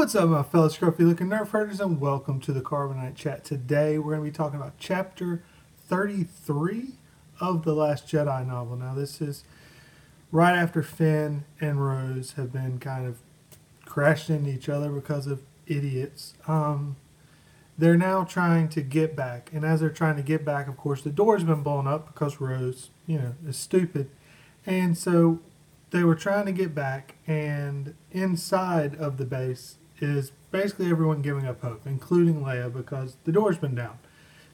What's up, my fellow scruffy looking nerf herders, and welcome to the Carbonite Chat. Today, we're going to be talking about chapter 33 of The Last Jedi novel. Now, this is right after Finn and Rose have been kind of crashed into each other because of idiots. Um, they're now trying to get back, and as they're trying to get back, of course, the door's been blown up because Rose, you know, is stupid. And so they were trying to get back, and inside of the base is basically everyone giving up hope, including Leia, because the door's been down.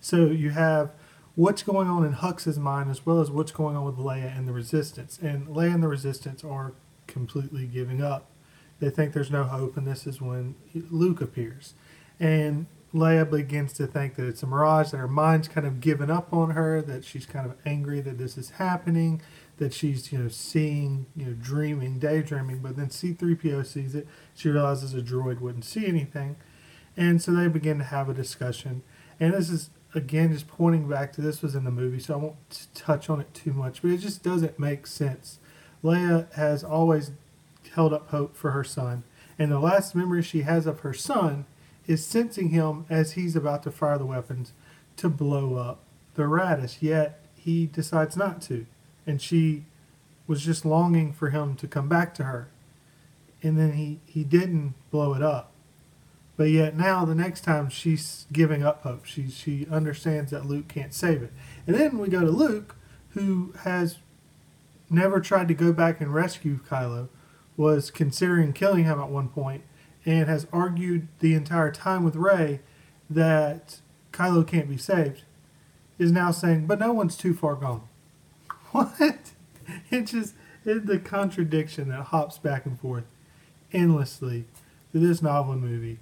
So you have what's going on in Hux's mind as well as what's going on with Leia and the Resistance. And Leia and the Resistance are completely giving up. They think there's no hope, and this is when Luke appears. And Leia begins to think that it's a mirage, that her mind's kind of given up on her, that she's kind of angry that this is happening, that she's, you know, seeing, you know, dreaming, daydreaming, but then C3PO sees it. She realizes a droid wouldn't see anything. And so they begin to have a discussion. And this is, again, just pointing back to this was in the movie, so I won't touch on it too much, but it just doesn't make sense. Leia has always held up hope for her son. And the last memory she has of her son is sensing him as he's about to fire the weapons to blow up the Raddus, yet he decides not to. And she was just longing for him to come back to her. And then he, he didn't blow it up. But yet now the next time she's giving up hope. She she understands that Luke can't save it. And then we go to Luke, who has never tried to go back and rescue Kylo, was considering killing him at one point, and has argued the entire time with Rey that Kylo can't be saved, is now saying, but no one's too far gone. What? It just it, the contradiction that hops back and forth endlessly through this novel and movie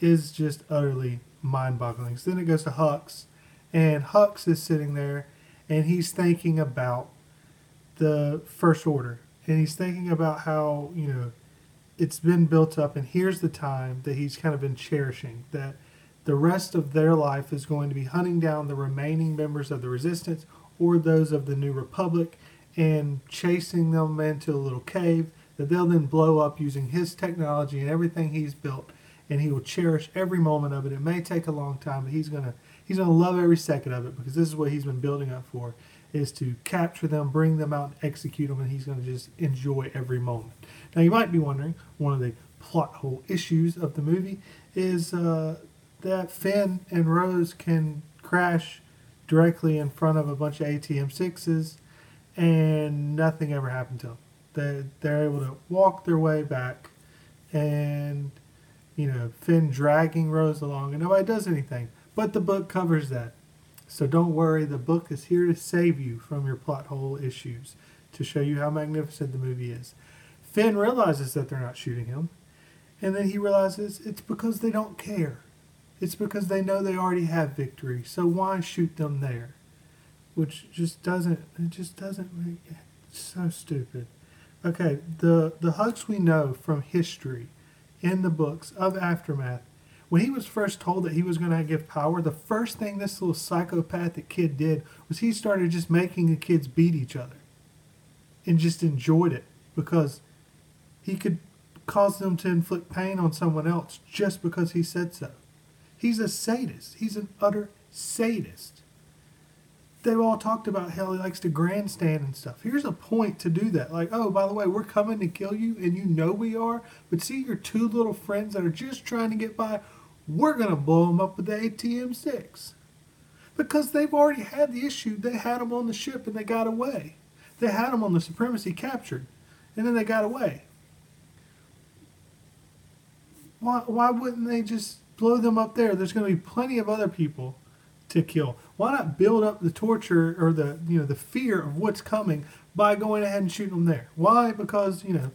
is just utterly mind-boggling. So then it goes to Hux, and Hux is sitting there, and he's thinking about the First Order, and he's thinking about how you know it's been built up, and here's the time that he's kind of been cherishing that the rest of their life is going to be hunting down the remaining members of the resistance or those of the New Republic and chasing them into a little cave that they'll then blow up using his technology and everything he's built and he will cherish every moment of it. It may take a long time, but he's gonna he's gonna love every second of it because this is what he's been building up for is to capture them, bring them out, execute them, and he's gonna just enjoy every moment. Now you might be wondering, one of the plot hole issues of the movie is uh, that Finn and Rose can crash directly in front of a bunch of AT-M6s, and nothing ever happened to them. They they're able to walk their way back, and you know Finn dragging Rose along, and nobody does anything. But the book covers that, so don't worry. The book is here to save you from your plot hole issues, to show you how magnificent the movie is. Finn realizes that they're not shooting him, and then he realizes it's because they don't care. It's because they know they already have victory. So why shoot them there? Which just doesn't. It just doesn't make. It's so stupid. Okay, the the Hux we know from history, in the books of aftermath, when he was first told that he was going to give power, the first thing this little psychopathic kid did was he started just making the kids beat each other, and just enjoyed it because he could cause them to inflict pain on someone else just because he said so. He's a sadist. He's an utter sadist. They've all talked about how he likes to grandstand and stuff. Here's a point to do that. Like, oh, by the way, we're coming to kill you, and you know we are. But see your two little friends that are just trying to get by. We're going to blow them up with the AT-M6. Because they've already had the issue. They had them on the ship and they got away. They had them on the Supremacy captured, and then they got away. Why, why wouldn't they just blow them up there? There's going to be plenty of other people to kill. Why not build up the torture or the you know the fear of what's coming by going ahead and shooting them there? Why? Because you know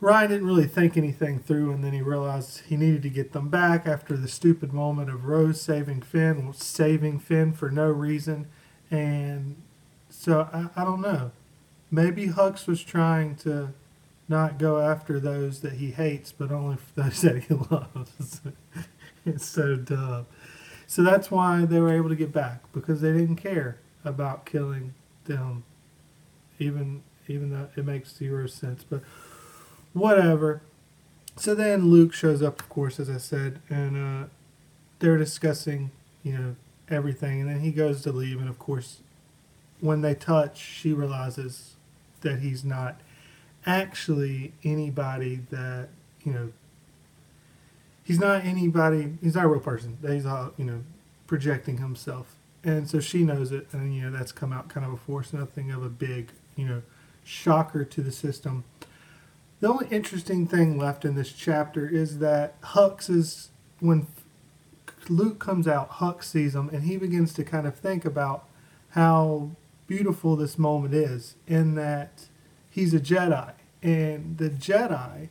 Rian didn't really think anything through, and then he realized he needed to get them back after the stupid moment of Rose saving Finn, saving Finn for no reason, and so I, I don't know. Maybe Hux was trying to not go after those that he hates, but only those that he loves. it's so dumb. So that's why they were able to get back because they didn't care about killing them, even even though it makes zero sense. But whatever. So then Luke shows up, of course, as I said, and uh, they're discussing, you know, everything. And then he goes to leave, and of course, when they touch, she realizes that he's not actually anybody that you know. He's not anybody. He's not a real person. He's all you know, projecting himself, and so she knows it, and you know that's come out kind of a force, nothing of a big you know shocker to the system. The only interesting thing left in this chapter is that Hux is when Luke comes out, Hux sees him, and he begins to kind of think about how beautiful this moment is in that he's a Jedi. And the Jedi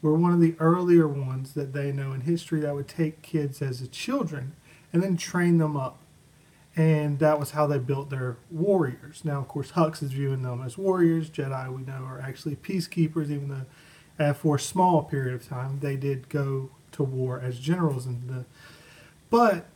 were one of the earlier ones that they know in history that would take kids as children and then train them up. And that was how they built their warriors. Now, of course, Hux is viewing them as warriors. Jedi, we know, are actually peacekeepers, even though uh, for a small period of time they did go to war as generals. And the, but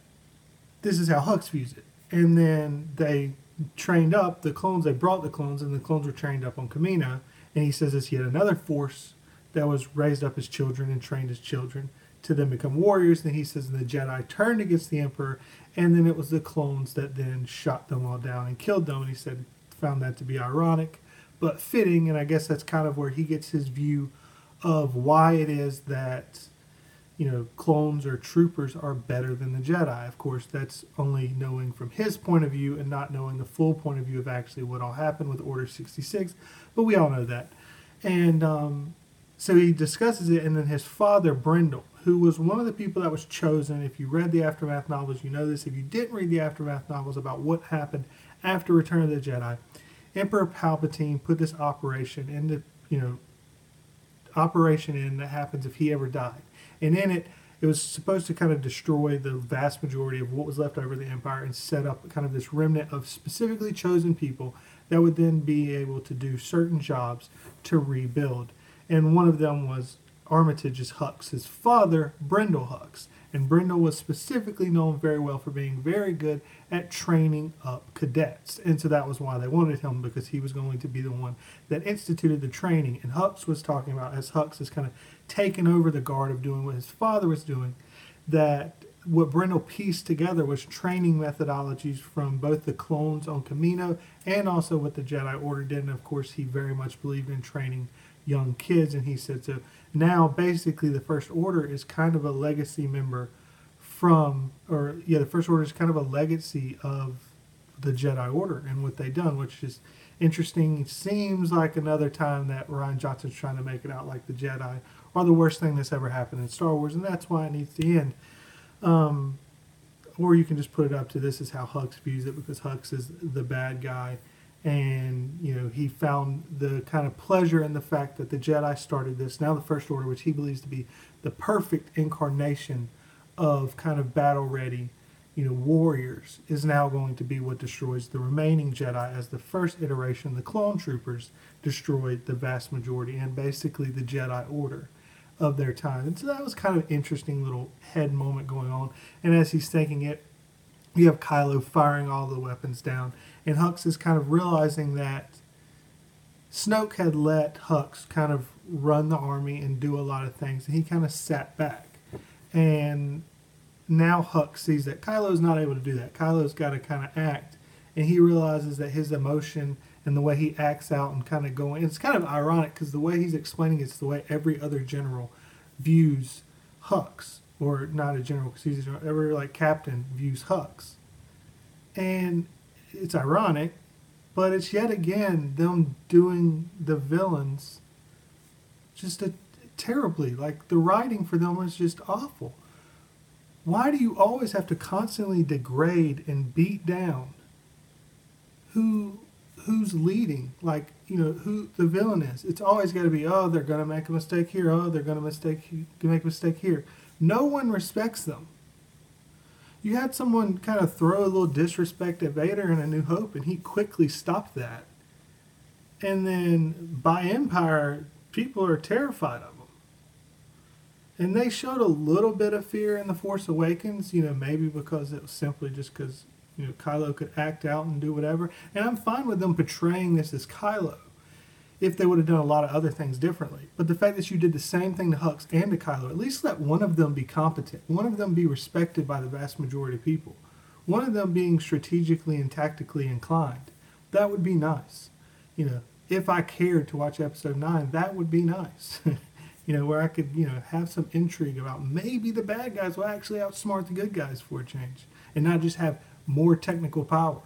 this is how Hux views it. And then they trained up the clones. They brought the clones, and the clones were trained up on Kamino. And he says it's yet another force that was raised up as children and trained as children to then become warriors. And he says the Jedi turned against the Emperor, and then it was the clones that then shot them all down and killed them. And he said found that to be ironic, but fitting. And I guess that's kind of where he gets his view of why it is that you know, clones or troopers are better than the Jedi. Of course, that's only knowing from his point of view and not knowing the full point of view of actually what all happened with Order 66, but we all know that. And um, so he discusses it, and then his father, Brendol, who was one of the people that was chosen. If you read the Aftermath novels, you know this. If you didn't read the Aftermath novels about what happened after Return of the Jedi, Emperor Palpatine put this operation into, you know, operation in that happens if he ever died and in it, it was supposed to kind of destroy the vast majority of what was left over the empire and set up kind of this remnant of specifically chosen people that would then be able to do certain jobs to rebuild. And one of them was Armitage's Hux, his father, Brendol Hux. And Brendol was specifically known very well for being very good at training up cadets. And so that was why they wanted him because he was going to be the one that instituted the training. And Hux was talking about, as Hux is kind of taken over the guard of doing what his father was doing, that what Brendol pieced together was training methodologies from both the clones on Kamino and also what the Jedi Order did. And of course, he very much believed in training young kids. And he said so. Now, basically, the First Order is kind of a legacy member from, or yeah, the First Order is kind of a legacy of the Jedi Order and what they've done, which is interesting. It seems like another time that Rian Johnson's trying to make it out like the Jedi are the worst thing that's ever happened in Star Wars, and that's why it needs to end. Um, or you can just put it up to this is how Hux views it because Hux is the bad guy, and you know he found the kind of pleasure in the fact that the Jedi started this. Now the First Order, which he believes to be the perfect incarnation of kind of battle ready, you know, warriors, is now going to be what destroys the remaining Jedi. As the first iteration, the clone troopers destroyed the vast majority and basically the Jedi Order of their time. And so that was kind of an interesting little head moment going on. And as he's thinking it, you have Kylo firing all the weapons down, and Hux is kind of realizing that Snoke had let Hux kind of run the army and do a lot of things, and he kind of sat back. And now Hux sees that Kylo's not able to do that. Kylo's got to kind of act, and he realizes that his emotion and the way he acts out and kind of going. It's kind of ironic because the way he's explaining it's the way every other general views Hux, or not a general because he's a like captain views Hux, and it's ironic, but it's yet again them doing the villains just a, terribly. Like the writing for them was just awful. Why do you always have to constantly degrade and beat down who who's leading, like you know who the villain is. It's always got to be oh they're gonna make a mistake here, oh they're gonna mistake make a mistake here. No one respects them. You had someone kind of throw a little disrespect at Vader in A New Hope, and he quickly stopped that. And then by Empire, people are terrified of him. And they showed a little bit of fear in The Force Awakens, you know, maybe because it was simply just because you know, Kylo could act out and do whatever. And I'm fine with them portraying this as Kylo. If they would have done a lot of other things differently. But the fact that you did the same thing to Hux and to Kylo, at least let one of them be competent, one of them be respected by the vast majority of people, one of them being strategically and tactically inclined. That would be nice. You know, if I cared to watch episode nine, that would be nice. you know, where I could, you know, have some intrigue about maybe the bad guys will actually outsmart the good guys for a change and not just have more technical power.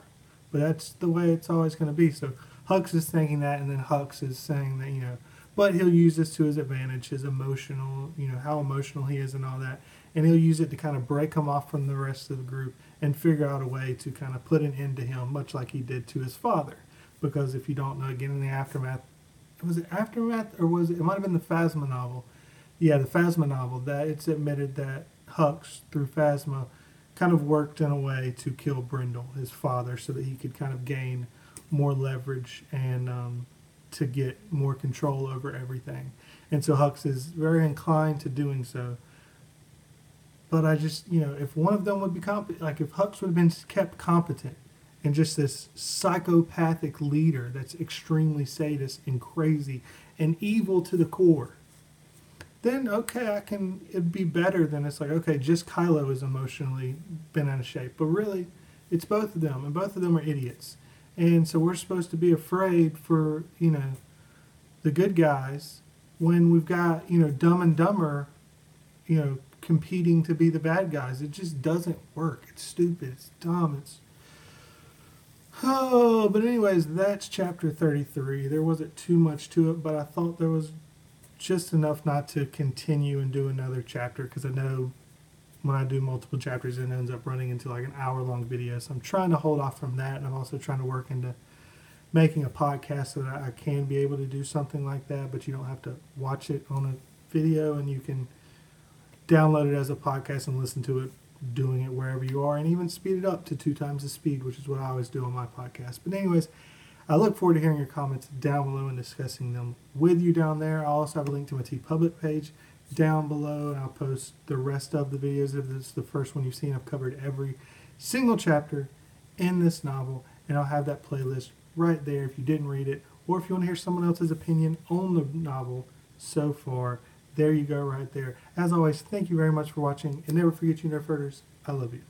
But that's the way it's always going to be. So Hux is thinking that, and then Hux is saying that, you know, but he'll use this to his advantage, his emotional, you know, how emotional he is and all that. And he'll use it to kind of break him off from the rest of the group and figure out a way to kind of put an end to him, much like he did to his father. Because if you don't know, again, in the aftermath, was it aftermath or was it? It might have been the Phasma novel. Yeah, the Phasma novel. That it's admitted that Hux through Phasma kind of worked in a way to kill Brendol, his father, so that he could kind of gain more leverage and um, to get more control over everything. And so Hux is very inclined to doing so. But I just, you know, if one of them would be competent, like if Hux would have been kept competent and just this psychopathic leader that's extremely sadist and crazy and evil to the core, then okay, I can. It'd be better than it's like okay, just Kylo is emotionally been out of shape, but really, it's both of them, and both of them are idiots, and so we're supposed to be afraid for you know, the good guys when we've got you know Dumb and Dumber, you know, competing to be the bad guys. It just doesn't work. It's stupid. It's dumb. It's Oh, but anyways, that's chapter 33. There wasn't too much to it, but I thought there was just enough not to continue and do another chapter because I know when I do multiple chapters, it ends up running into like an hour long video. So I'm trying to hold off from that, and I'm also trying to work into making a podcast so that I can be able to do something like that, but you don't have to watch it on a video and you can download it as a podcast and listen to it doing it wherever you are and even speed it up to two times the speed, which is what I always do on my podcast. But anyways, I look forward to hearing your comments down below and discussing them with you down there. I'll also have a link to my T Public page down below, and I'll post the rest of the videos. If this is the first one you've seen, I've covered every single chapter in this novel, and I'll have that playlist right there if you didn't read it, or if you want to hear someone else's opinion on the novel so far. There you go, right there. As always, thank you very much for watching, and never forget, you Nerferders, I love you.